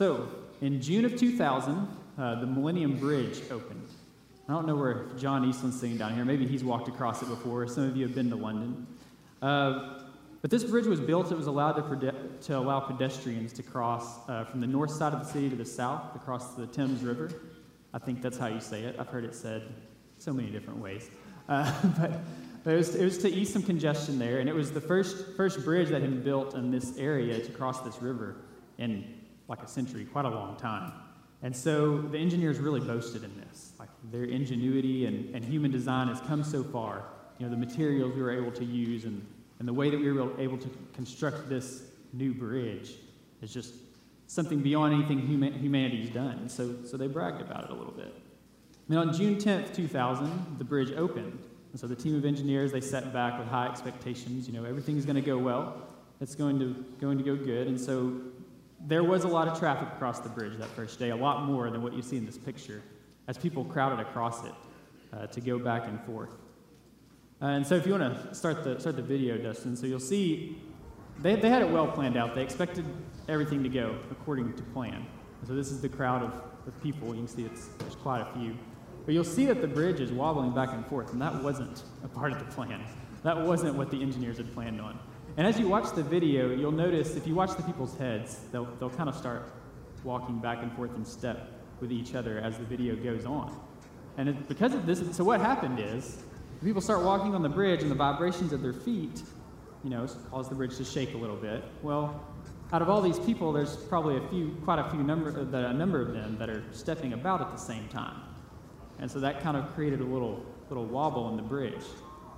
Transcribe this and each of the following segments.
So, in June of 2000, uh, the Millennium Bridge opened. I don't know where John Eastland's sitting down here. Maybe he's walked across it before. Some of you have been to London. Uh, but this bridge was built, it was allowed to, to allow pedestrians to cross uh, from the north side of the city to the south across the Thames River. I think that's how you say it. I've heard it said so many different ways. Uh, but, it, was, it was to ease some congestion there, and it was the first, first bridge that had been built in this area to cross this river in like a century, quite a long time. And so the engineers really boasted in this. Like their ingenuity and, and human design has come so far. You know, the materials we were able to use and and the way that we were able to construct this new bridge is just something beyond anything human, humanity's done. So, so they bragged about it a little bit. And on June 10th, 2000, the bridge opened. And so the team of engineers, they set back with high expectations. You know, everything's going to go well. It's going to, going to go good. And so there was a lot of traffic across the bridge that first day, a lot more than what you see in this picture, as people crowded across it uh, to go back and forth. Uh, and so if you want to start the, start the video, Dustin, so you'll see they, they had it well planned out. They expected everything to go according to plan. So this is the crowd of, of people. You can see it's, there's quite a few. But you'll see that the bridge is wobbling back and forth, and that wasn't a part of the plan. That wasn't what the engineers had planned on. And as you watch the video, you'll notice if you watch the people's heads, they'll, they'll kind of start walking back and forth in step with each other as the video goes on. And it, because of this, so what happened is people start walking on the bridge and the vibrations of their feet, you know, cause the bridge to shake a little bit. Well, out of all these people, there's probably a few, quite a few number, uh, a number of them that are stepping about at the same time. And so that kind of created a little, little wobble in the bridge.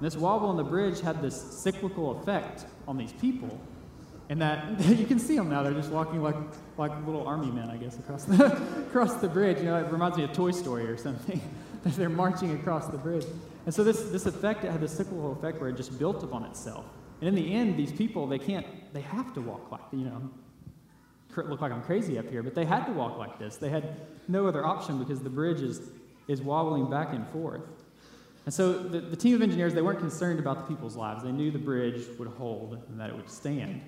And this wobble on the bridge had this cyclical effect on these people, and that you can see them now. They're just walking like, like little army men, I guess, across the, across the bridge. You know, it reminds me of Toy Story or something. They're marching across the bridge. And so this, this effect, it had this cyclical effect where it just built upon itself. And in the end, these people, they can't, they have to walk like, you know, look like I'm crazy up here, but they had to walk like this. They had no other option because the bridge is, is wobbling back and forth. And so the, the team of engineers, they weren't concerned about the people's lives. They knew the bridge would hold and that it would stand.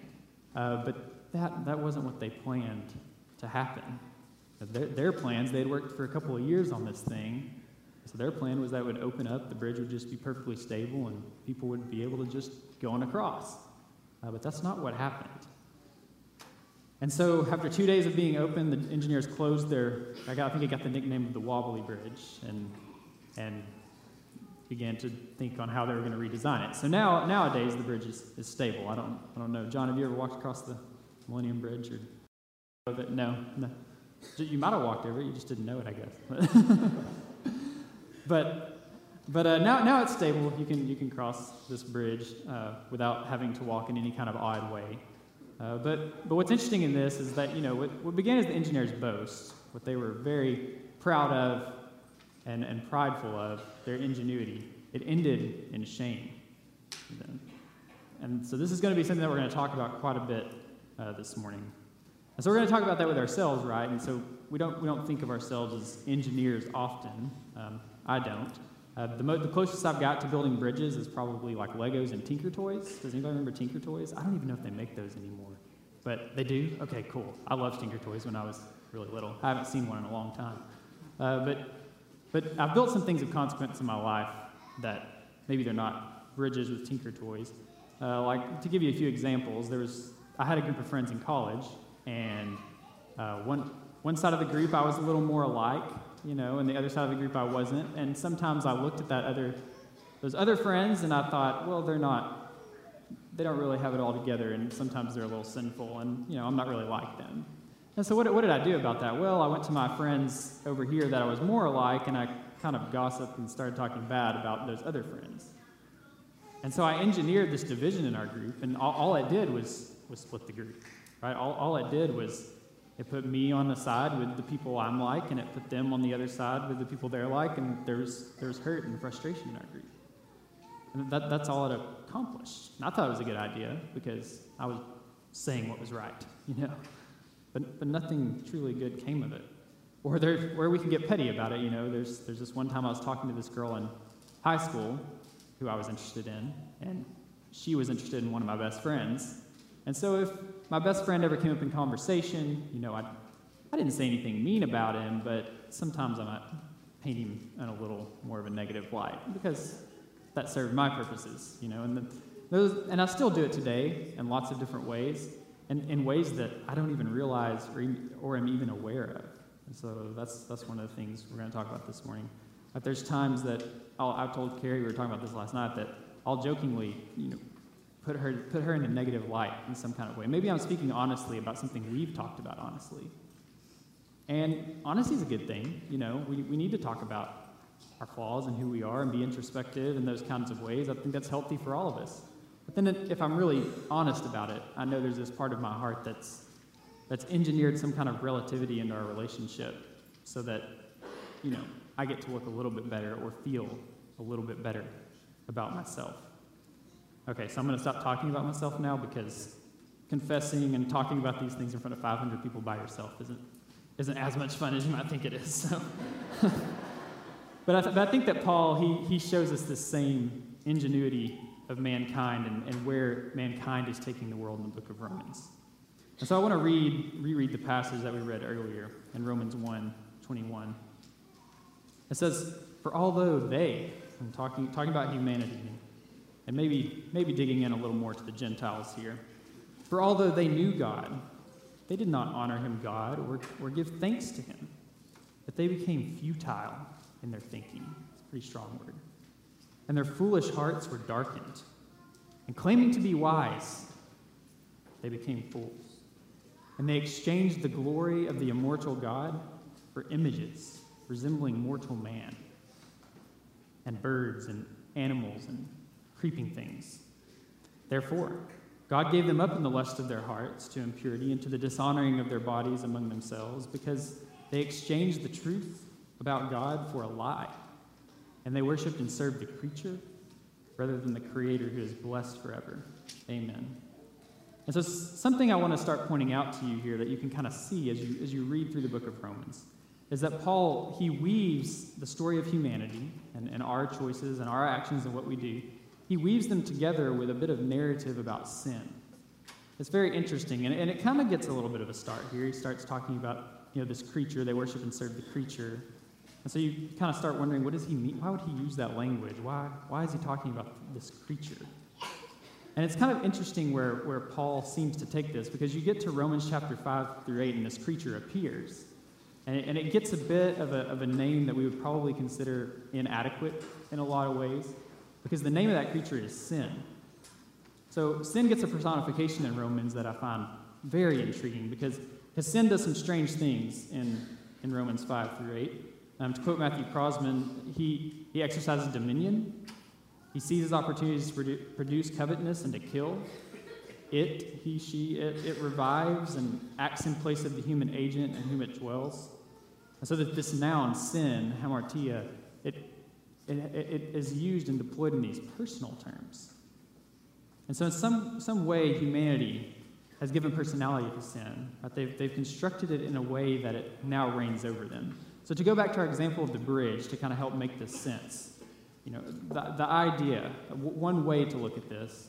Uh, but that, that wasn't what they planned to happen. Their, their plans, they'd worked for a couple of years on this thing, so their plan was that it would open up, the bridge would just be perfectly stable, and people would be able to just go on across. Uh, but that's not what happened. And so, after two days of being open, the engineers closed their, I, got, I think it got the nickname of the Wobbly Bridge, and, and began to think on how they were going to redesign it. So now, nowadays, the bridge is, is stable. I don't, I don't know. John, have you ever walked across the Millennium Bridge? Or, no, no. You might have walked over it, you just didn't know it, I guess. but but uh, now, now it's stable. You can, you can cross this bridge uh, without having to walk in any kind of odd way. Uh, but, but what's interesting in this is that, you know, what, what began as the engineer's boast, what they were very proud of and, and prideful of, their ingenuity, it ended in shame. And so this is going to be something that we're going to talk about quite a bit uh, this morning. And so we're going to talk about that with ourselves, right? And so we don't, we don't think of ourselves as engineers often. Um, I don't. Uh, the, mo- the closest I've got to building bridges is probably like Legos and Tinker Toys. Does anybody remember Tinker Toys? I don't even know if they make those anymore. But they do? Okay, cool. I loved Tinker Toys when I was really little. I haven't seen one in a long time. Uh, but, but I've built some things of consequence in my life that maybe they're not bridges with Tinker Toys. Uh, like, to give you a few examples, there was, I had a group of friends in college, and uh, one, one side of the group I was a little more alike, you know, and the other side of the group I wasn't. And sometimes I looked at that other, those other friends, and I thought, well, they're not, they don't really have it all together, and sometimes they're a little sinful, and you know, I'm not really like them. And so what, what did I do about that? Well, I went to my friends over here that I was more alike, and I kind of gossiped and started talking bad about those other friends. And so I engineered this division in our group, and all, all it did was, was split the group. Right? All, all it did was it put me on the side with the people I'm like, and it put them on the other side with the people they're like, and there's, there's hurt and frustration in our group. And that, that's all it accomplished. And I thought it was a good idea because I was saying what was right, you know. But, but nothing truly good came of it. Or there, where we can get petty about it, you know, there's, there's this one time I was talking to this girl in high school who I was interested in, and she was interested in one of my best friends. And so if my best friend ever came up in conversation, you know, I'd, I didn't say anything mean about him, but sometimes I might paint him in a little more of a negative light because that served my purposes, you know. And, the, those, and I still do it today in lots of different ways, and in ways that I don't even realize or, or am even aware of. And so that's, that's one of the things we're going to talk about this morning. But there's times that I'll, I told Carrie, we were talking about this last night, that I'll jokingly, you know, put her, put her in a negative light in some kind of way. Maybe I'm speaking honestly about something we've talked about honestly. And honesty is a good thing. You know, we, we need to talk about our flaws and who we are and be introspective in those kinds of ways. I think that's healthy for all of us. Then if I'm really honest about it, I know there's this part of my heart that's, that's engineered some kind of relativity into our relationship so that, you know, I get to look a little bit better or feel a little bit better about myself. Okay, so I'm going to stop talking about myself now because confessing and talking about these things in front of 500 people by yourself isn't, isn't as much fun as you might think it is. So. but, I th- but I think that Paul, he, he shows us the same ingenuity of mankind and, and where mankind is taking the world in the book of Romans. And so I want to read, reread the passage that we read earlier in Romans 1 21. It says, For although they, I'm talking, talking about humanity, and maybe, maybe digging in a little more to the Gentiles here, for although they knew God, they did not honor him God or, or give thanks to him, but they became futile in their thinking. It's a pretty strong word. And their foolish hearts were darkened. And claiming to be wise, they became fools. And they exchanged the glory of the immortal God for images resembling mortal man, and birds and animals and creeping things. Therefore, God gave them up in the lust of their hearts to impurity and to the dishonoring of their bodies among themselves, because they exchanged the truth about God for a lie. And they worshiped and served the creature rather than the Creator who is blessed forever. Amen. And so, something I want to start pointing out to you here that you can kind of see as you, as you read through the book of Romans is that Paul, he weaves the story of humanity and, and our choices and our actions and what we do, he weaves them together with a bit of narrative about sin. It's very interesting, and, and it kind of gets a little bit of a start here. He starts talking about you know, this creature, they worship and serve the creature. And so you kind of start wondering, what does he mean? Why would he use that language? Why, why is he talking about this creature? And it's kind of interesting where, where Paul seems to take this because you get to Romans chapter 5 through 8, and this creature appears. And it, and it gets a bit of a, of a name that we would probably consider inadequate in a lot of ways, because the name of that creature is sin. So sin gets a personification in Romans that I find very intriguing because sin does some strange things in, in Romans 5 through 8. Um, to quote Matthew Croasmun, he, he exercises dominion. He seizes opportunities to produce covetousness and to kill. It, he, she, it, it revives and acts in place of the human agent in whom it dwells. And so that this noun, sin, hamartia, it, it, it is used and deployed in these personal terms. And so in some, some way, humanity has given personality to sin. Right? They've, they've constructed it in a way that it now reigns over them. So to go back to our example of the bridge, to kind of help make this sense, you know, the, the idea, one way to look at this,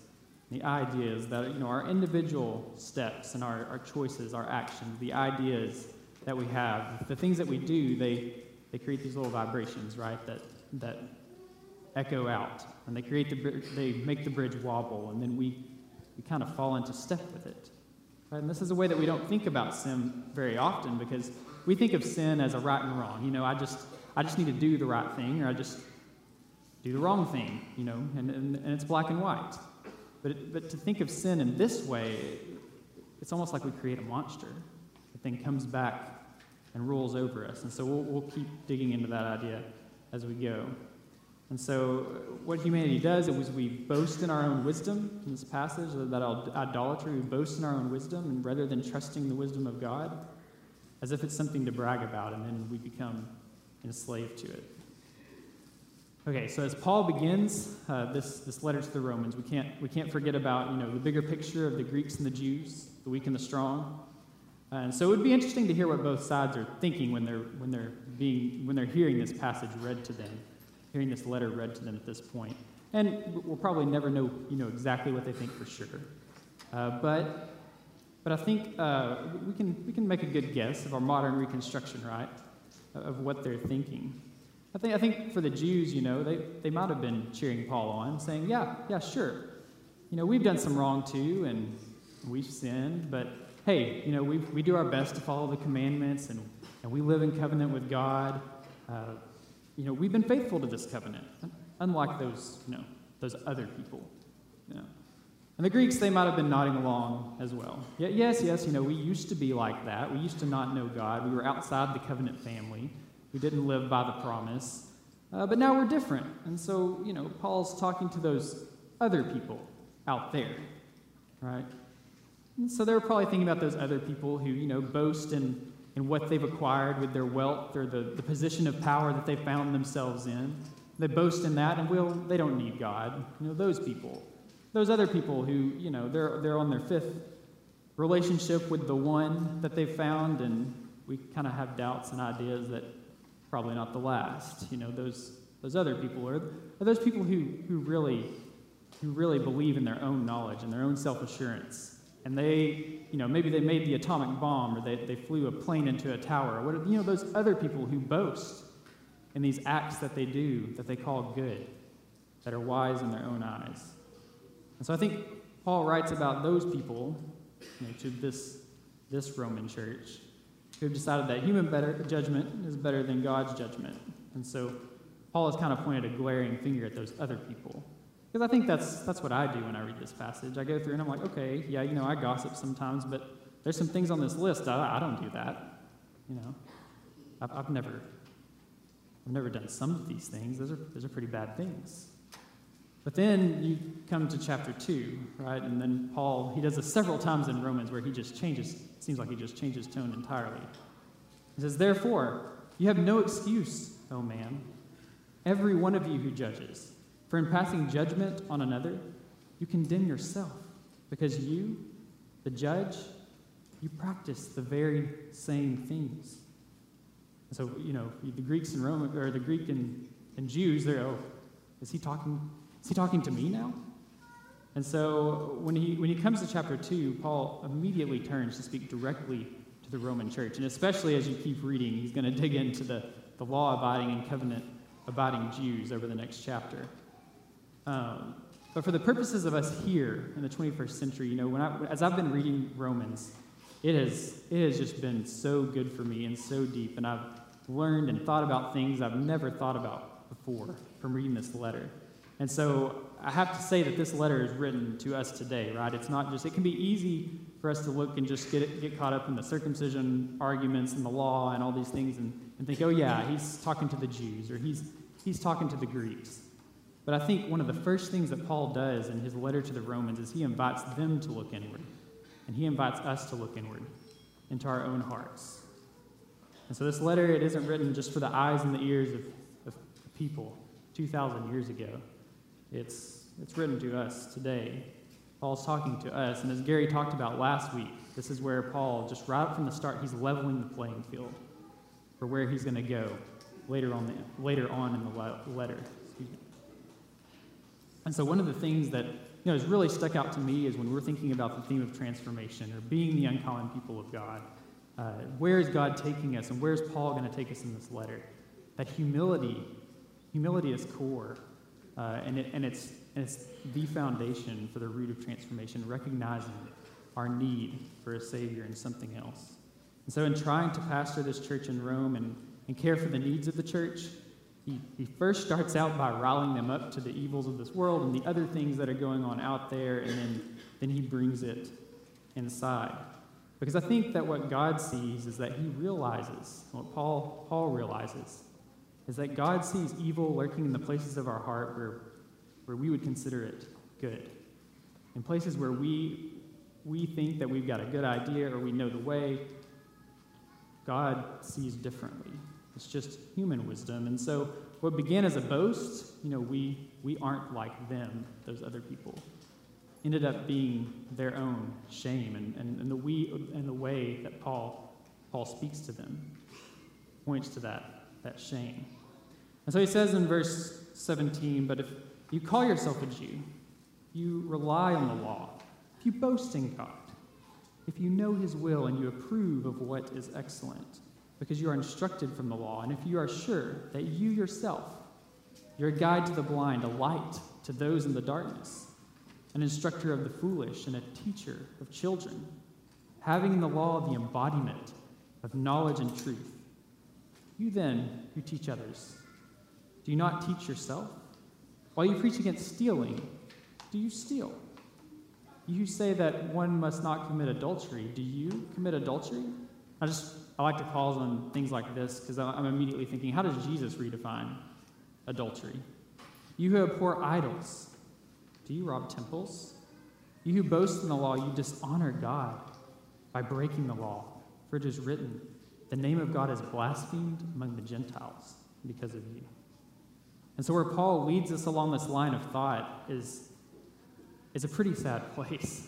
the idea is that, you know, our individual steps and our, our choices, our actions, the ideas that we have, the things that we do, they, they create these little vibrations, right, that, that echo out. And they create the, they make the bridge wobble, and then we, we kind of fall into step with it. Right? And this is a way that we don't think about sin very often because we think of sin as a right and wrong. You know, I just, I just need to do the right thing, or I just do the wrong thing, you know, and, and, and it's black and white. But, it, but to think of sin in this way, it's almost like we create a monster that then comes back and rules over us. And so we'll, we'll keep digging into that idea as we go. And so, what humanity does is we boast in our own wisdom in this passage, that idolatry, we boast in our own wisdom, and rather than trusting the wisdom of God, as if it's something to brag about, and then we become enslaved to it. Okay, so as Paul begins uh, this, this letter to the Romans, we can't, we can't forget about you know, the bigger picture of the Greeks and the Jews, the weak and the strong. And so it would be interesting to hear what both sides are thinking when they're, when they're, being, when they're hearing this passage read to them, hearing this letter read to them at this point. And we'll probably never know, you know exactly what they think for sure. Uh, but but I think uh, we, can, we can make a good guess of our modern reconstruction, right? Of what they're thinking. I think, I think for the Jews, you know, they, they might have been cheering Paul on, saying, yeah, yeah, sure. You know, we've done some wrong too, and we've sinned, but hey, you know, we, we do our best to follow the commandments, and, and we live in covenant with God. Uh, you know, we've been faithful to this covenant, unlike those, you know, those other people. You know. And the Greeks, they might have been nodding along as well. Yeah, yes, yes, you know, we used to be like that. We used to not know God. We were outside the covenant family. We didn't live by the promise. Uh, but now we're different. And so, you know, Paul's talking to those other people out there, right? And so they're probably thinking about those other people who, you know, boast in, in what they've acquired with their wealth or the, the position of power that they found themselves in. They boast in that, and will they don't need God. You know, those people those other people who, you know, they're, they're on their fifth relationship with the one that they've found, and we kind of have doubts and ideas that probably not the last. You know, those, those other people are, are those people who, who, really, who really believe in their own knowledge and their own self assurance. And they, you know, maybe they made the atomic bomb or they, they flew a plane into a tower. What, you know, those other people who boast in these acts that they do that they call good, that are wise in their own eyes. And so I think Paul writes about those people you know, to this, this Roman church who have decided that human better, judgment is better than God's judgment. And so Paul has kind of pointed a glaring finger at those other people. Because I think that's, that's what I do when I read this passage. I go through and I'm like, okay, yeah, you know, I gossip sometimes, but there's some things on this list. I, I don't do that. You know, I've, I've, never, I've never done some of these things. Those are, those are pretty bad things. But then you come to chapter 2, right? And then Paul, he does this several times in Romans where he just changes, seems like he just changes tone entirely. He says, Therefore, you have no excuse, O man, every one of you who judges. For in passing judgment on another, you condemn yourself, because you, the judge, you practice the very same things. so, you know, the Greeks and Roman, or the Greek and, and Jews, they're, oh, is he talking is he talking to me now? And so when he, when he comes to chapter 2, Paul immediately turns to speak directly to the Roman church. And especially as you keep reading, he's going to dig into the, the law abiding and covenant abiding Jews over the next chapter. Um, but for the purposes of us here in the 21st century, you know, when I, as I've been reading Romans, it has, it has just been so good for me and so deep. And I've learned and thought about things I've never thought about before from reading this letter. And so I have to say that this letter is written to us today, right? It's not just, it can be easy for us to look and just get, get caught up in the circumcision arguments and the law and all these things and, and think, oh, yeah, he's talking to the Jews or he's, he's talking to the Greeks. But I think one of the first things that Paul does in his letter to the Romans is he invites them to look inward. And he invites us to look inward into our own hearts. And so this letter, it isn't written just for the eyes and the ears of, of people 2,000 years ago. It's, it's written to us today. Paul's talking to us, and as Gary talked about last week, this is where Paul, just right from the start, he's leveling the playing field for where he's going to go later on, the, later on in the letter. And so, one of the things that you know, has really stuck out to me is when we're thinking about the theme of transformation or being the uncommon people of God. Uh, where is God taking us, and where is Paul going to take us in this letter? That humility, humility is core uh, and, it, and, it's, it's the foundation for the root of transformation, recognizing our need for a Savior and something else. And so, in trying to pastor this church in Rome and, and care for the needs of the church, he, he first starts out by riling them up to the evils of this world and the other things that are going on out there, and then, then he brings it inside. Because I think that what God sees is that he realizes, what Paul, Paul realizes, is that God sees evil lurking in the places of our heart where, where we would consider it good. In places where we, we think that we've got a good idea or we know the way, God sees differently. It's just human wisdom. And so, what began as a boast, you know, we, we aren't like them, those other people, ended up being their own shame. And, and, and, the, we, and the way that Paul, Paul speaks to them points to that, that shame. And so he says in verse 17, But if you call yourself a Jew, you rely on the law, if you boast in God, if you know his will and you approve of what is excellent, because you are instructed from the law, and if you are sure that you yourself, you're a guide to the blind, a light to those in the darkness, an instructor of the foolish, and a teacher of children, having in the law the embodiment of knowledge and truth. You then, who teach others, do you not teach yourself? While you preach against stealing, do you steal? You say that one must not commit adultery. Do you commit adultery? I just I like to pause on things like this because I'm immediately thinking, how does Jesus redefine adultery? You who abhor idols, do you rob temples? You who boast in the law, you dishonor God by breaking the law. For it is written, the name of God is blasphemed among the Gentiles because of you. And so, where Paul leads us along this line of thought is is a pretty sad place.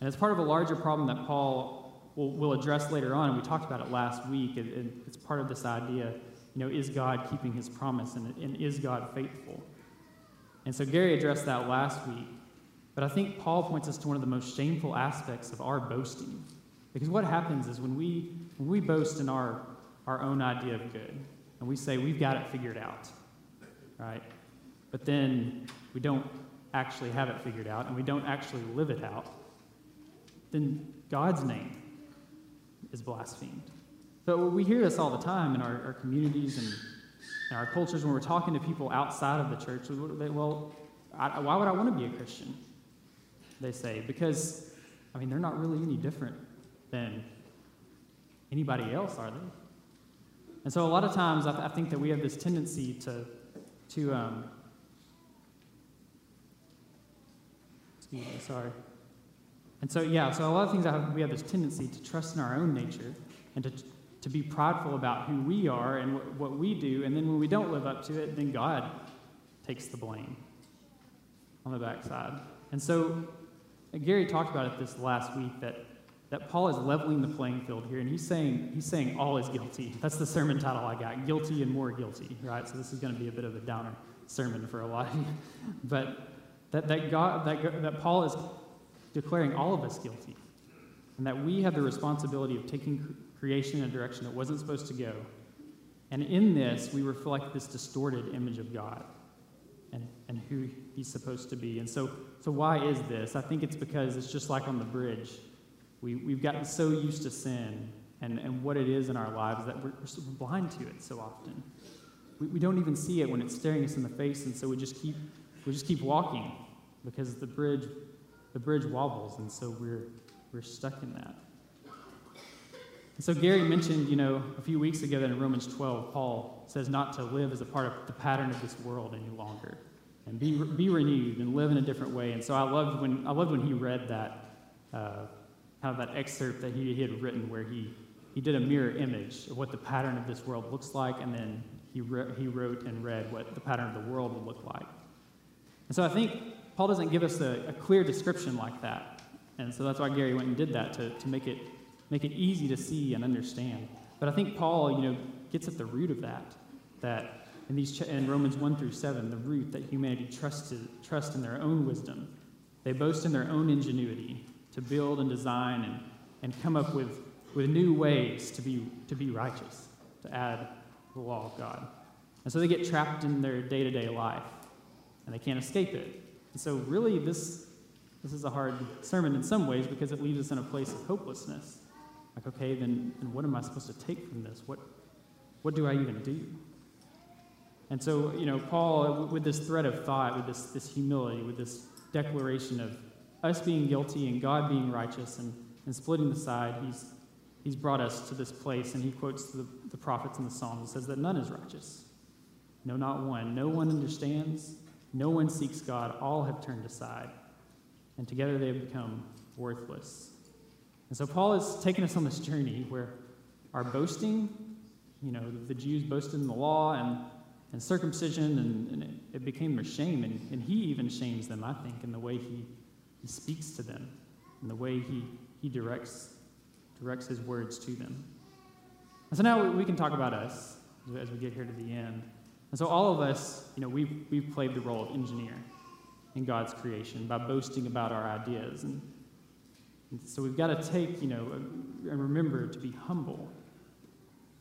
And it's part of a larger problem that Paul will, will address later on, and we talked about it last week. It, it's part of this idea, you know, is God keeping his promise, and, and is God faithful? And so Gary addressed that last week. But I think Paul points us to one of the most shameful aspects of our boasting. Because what happens is when we, when we boast in our, our own idea of good, and we say we've got it figured out, right? But then we don't actually have it figured out and we don't actually live it out, then God's name is blasphemed. But we hear this all the time in our, our communities and in our cultures when we're talking to people outside of the church. They, well, I, why would I want to be a Christian? They say, because, I mean, they're not really any different than anybody else, are they? And so a lot of times I, th- I think that we have this tendency to, to um, Excuse me, sorry. And so, yeah, so a lot of things have, we have this tendency to trust in our own nature and to, to be prideful about who we are and what, what we do. And then when we don't live up to it, then God takes the blame on the backside. And so Gary talked about it this last week that, that Paul is leveling the playing field here, and he's saying, he's saying all is guilty. That's the sermon title I got Guilty and More Guilty, right? So this is going to be a bit of a downer sermon for a lot of you. But that, that, God, that, that Paul is declaring all of us guilty, and that we have the responsibility of taking creation in a direction that wasn't supposed to go. And in this, we reflect this distorted image of God and, and who he's supposed to be. And so, so, why is this? I think it's because it's just like on the bridge. We, we've gotten so used to sin and, and what it is in our lives that we're, we're blind to it so often. We, we don't even see it when it's staring us in the face, and so we just keep we just keep walking because the bridge, the bridge wobbles, and so we're, we're stuck in that. And so Gary mentioned, you know, a few weeks ago that in Romans 12, Paul says not to live as a part of the pattern of this world any longer, and be, be renewed and live in a different way. And so I loved when I loved when he read that, uh, kind of that excerpt that he, he had written where he he did a mirror image of what the pattern of this world looks like, and then he, re- he wrote and read what the pattern of the world would look like. And so I think Paul doesn't give us a, a, clear description like that. And so that's why Gary went and did that to, to make, it, make it easy to see and understand. But I think Paul, you know, gets at the root of that, that in, these, in Romans 1 through 7, the root that humanity trusted, trust in their own wisdom. They boast in their own ingenuity to build and design and, and come up with, with new ways to be, to be righteous, to add the law of God. And so they get trapped in their day to day life and they can't escape it. And so, really, this, this is a hard sermon in some ways because it leaves us in a place of hopelessness. Like, okay, then, then what am I supposed to take from this? What, what do I even do? And so, you know, Paul, with this thread of thought, with this, this humility, with this declaration of us being guilty and God being righteous and, and splitting the side, he's, he's brought us to this place. And he quotes the, the prophets in the Psalms and says that none is righteous. No, not one. No one understands. No one seeks God, all have turned aside, and together they have become worthless. And so Paul is taking us on this journey where our boasting, you know, the Jews boasted in the law and, and circumcision, and, and it, it, became their shame. And, and he even shames them, I think, in the way he, he speaks to them, in the way he, he directs, directs his words to them. And so now we, we can talk about us as we get here to the end. And so all of us, you know, we've, we've played the role of engineer in God's creation by boasting about our ideas. And, And so we've got to take, you know, and remember to be humble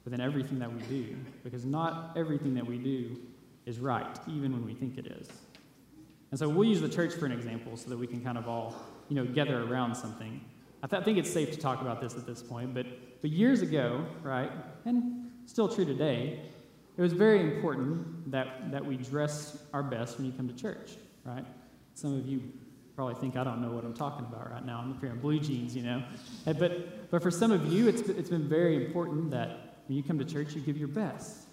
within everything that we do, because not everything that we do is right, even when we think it is. And so we'll use the church for an example so that we can kind of all, you know, gather around something. I, th- I think it's safe to talk about this at this point, but, but years ago, right, and still true today, it was very important that, that we dress our best when you come to church, right? Some of you probably think I don't know what I'm talking about right now. I'm up here in blue jeans, you know. But, but for some of you, it's, it's been very important that when you come to church, you give your best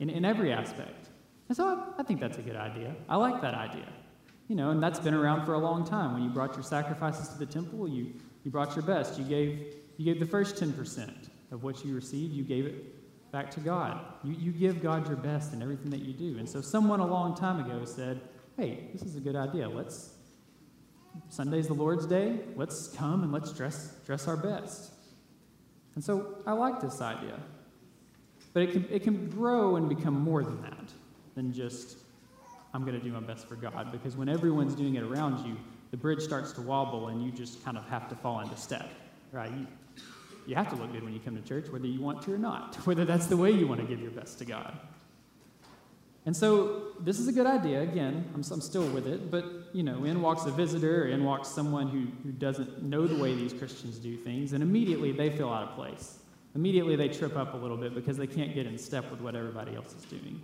in, in every aspect. And so I, I think that's a good idea. I like that idea. You know, and that's been around for a long time. When you brought your sacrifices to the temple, you, you brought your best. You gave, you gave the first 10% of what you received, you gave it back to God. You, you give God your best in everything that you do. And so someone a long time ago said, hey, this is a good idea. Let's, Sunday's the Lord's Day. Let's come and let's dress, dress our best. And so I like this idea. But it can, it can grow and become more than that, than just I'm going to do my best for God. Because when everyone's doing it around you, the bridge starts to wobble and you just kind of have to fall into step, right? You, you have to look good when you come to church, whether you want to or not, whether that's the way you want to give your best to God. And so this is a good idea. Again, I'm, I'm still with it, but you know, in walks a visitor, in walks someone who, who doesn't know the way these Christians do things, and immediately they feel out of place. Immediately they trip up a little bit because they can't get in step with what everybody else is doing.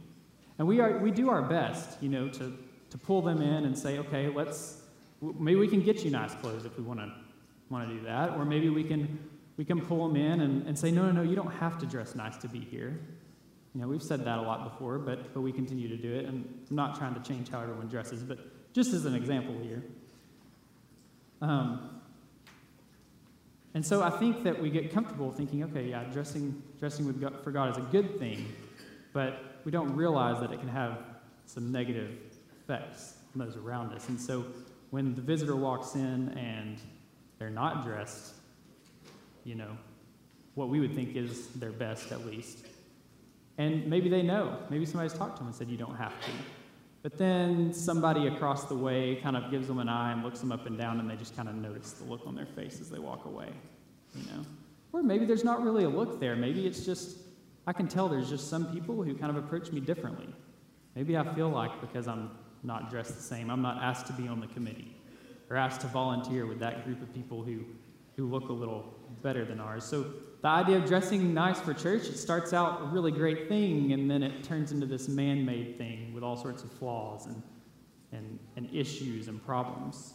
And we, are, we do our best, you know, to, to pull them in and say, okay, let's, maybe we can get you nice clothes if we want to do that. Or maybe we can, we can pull them in and, and say, no, no, no, you don't have to dress nice to be here. You know, we've said that a lot before, but, but we continue to do it. And I'm not trying to change how everyone dresses, but just as an example here. Um, and so I think that we get comfortable thinking, okay, yeah, dressing, dressing with God, for God is a good thing, but we don't realize that it can have some negative effects on those around us. And so when the visitor walks in and they're not dressed, you know, what we would think is their best at least. And maybe they know. Maybe somebody's talked to them and said, you don't have to. But then somebody across the way kind of gives them an eye and looks them up and down, and they just kind of notice the look on their face as they walk away, you know? Or maybe there's not really a look there. Maybe it's just I can tell there's just some people who kind of approach me differently. Maybe I feel like because I'm not dressed the same, I'm not asked to be on the committee or asked to volunteer with that group of people who, who look a little better than ours. So the idea of dressing nice for church, it starts out a really great thing, and then it turns into this man made thing with all sorts of flaws and, and, and issues and problems.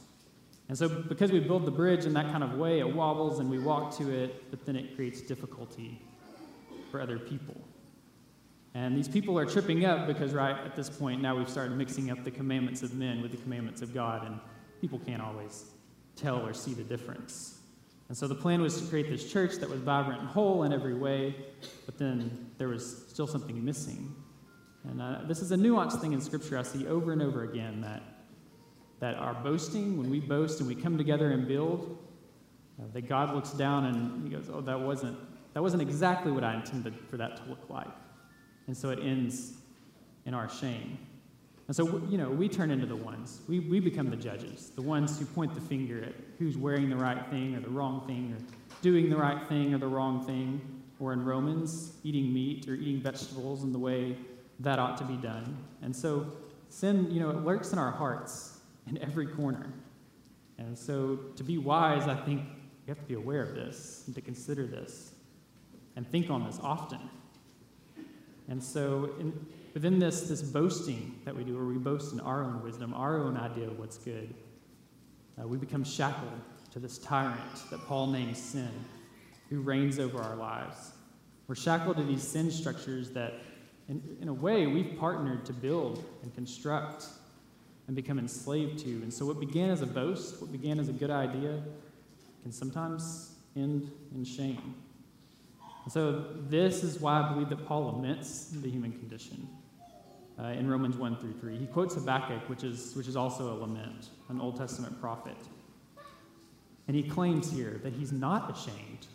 And so, because we build the bridge in that kind of way, it wobbles and we walk to it, but then it creates difficulty for other people. And these people are tripping up because, right at this point, now we've started mixing up the commandments of men with the commandments of God, and people can't always tell or see the difference. And so the plan was to create this church that was vibrant and whole in every way, but then there was still something missing. And uh, this is a nuanced thing in Scripture I see over and over again that, that our boasting, when we boast and we come together and build, uh, that God looks down and he goes, Oh, that wasn't that wasn't exactly what I intended for that to look like. And so it ends in our shame. And so, you know, we turn into the ones. We, we become the judges, the ones who point the finger at who's wearing the right thing or the wrong thing, or doing the right thing or the wrong thing, or in Romans, eating meat or eating vegetables in the way that ought to be done. And so, sin, you know, it lurks in our hearts in every corner. And so, to be wise, I think you have to be aware of this and to consider this and think on this often. And so, in, within this, this boasting that we do, where we boast in our own wisdom, our own idea of what's good, uh, we become shackled to this tyrant that Paul names sin, who reigns over our lives. We're shackled to these sin structures that, in, in a way, we've partnered to build and construct and become enslaved to. And so, what began as a boast, what began as a good idea, can sometimes end in shame. So this is why I believe that Paul laments the human condition uh, in Romans 1 through 3. He quotes Habakkuk, which is, which is also a lament, an Old Testament prophet. And he claims here that he's not ashamed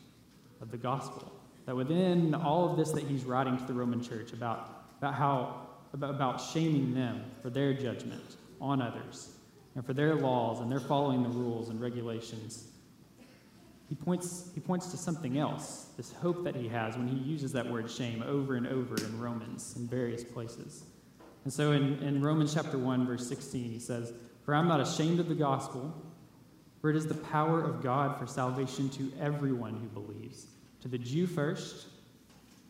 of the gospel, that within all of this that he's writing to the Roman church about, about how about, about shaming them for their judgment on others and for their laws and their following the rules and regulations, he points, he points to something else, this hope that he has when he uses that word shame over and over in Romans in various places. And so in, in Romans chapter 1, verse 16, he says, For I'm not ashamed of the gospel, for it is the power of God for salvation to everyone who believes, to the Jew first,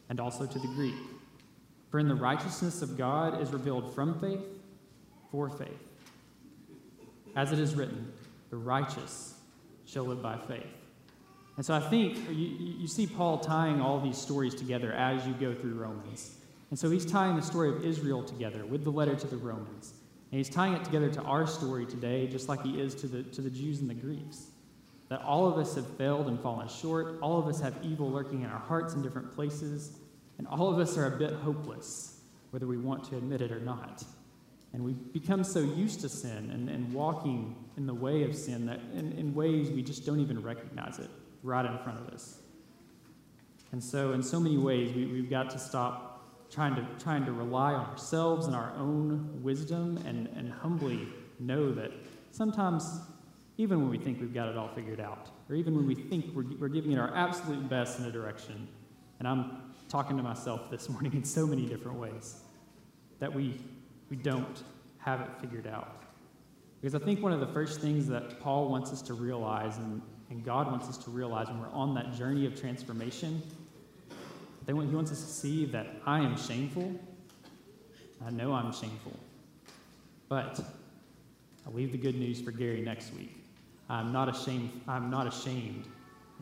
and also to the Greek. For in the righteousness of God is revealed from faith for faith. As it is written, the righteous shall live by faith. And so I think you, you see Paul tying all these stories together as you go through Romans. And so he's tying the story of Israel together with the letter to the Romans. And he's tying it together to our story today, just like he is to the, to the Jews and the Greeks. That all of us have failed and fallen short. All of us have evil lurking in our hearts in different places. And all of us are a bit hopeless, whether we want to admit it or not. And we become so used to sin and, and walking in the way of sin that in, in ways we just don't even recognize it right in front of us. And so, in so many ways, we, we've got to stop trying to, trying to rely on ourselves and our own wisdom and, and humbly know that sometimes, even when we think we've got it all figured out, or even when we think we're, we're giving it our absolute best in a direction, and I'm talking to myself this morning in so many different ways, that we, we don't have it figured out. Because I think one of the first things that Paul wants us to realize and, and God wants us to realize when we're on that journey of transformation, they want, he wants us to see that I am shameful. I know I'm shameful. But I'll leave the good news for Gary next week. I'm not ashamed, I'm not ashamed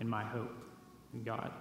in my hope in God.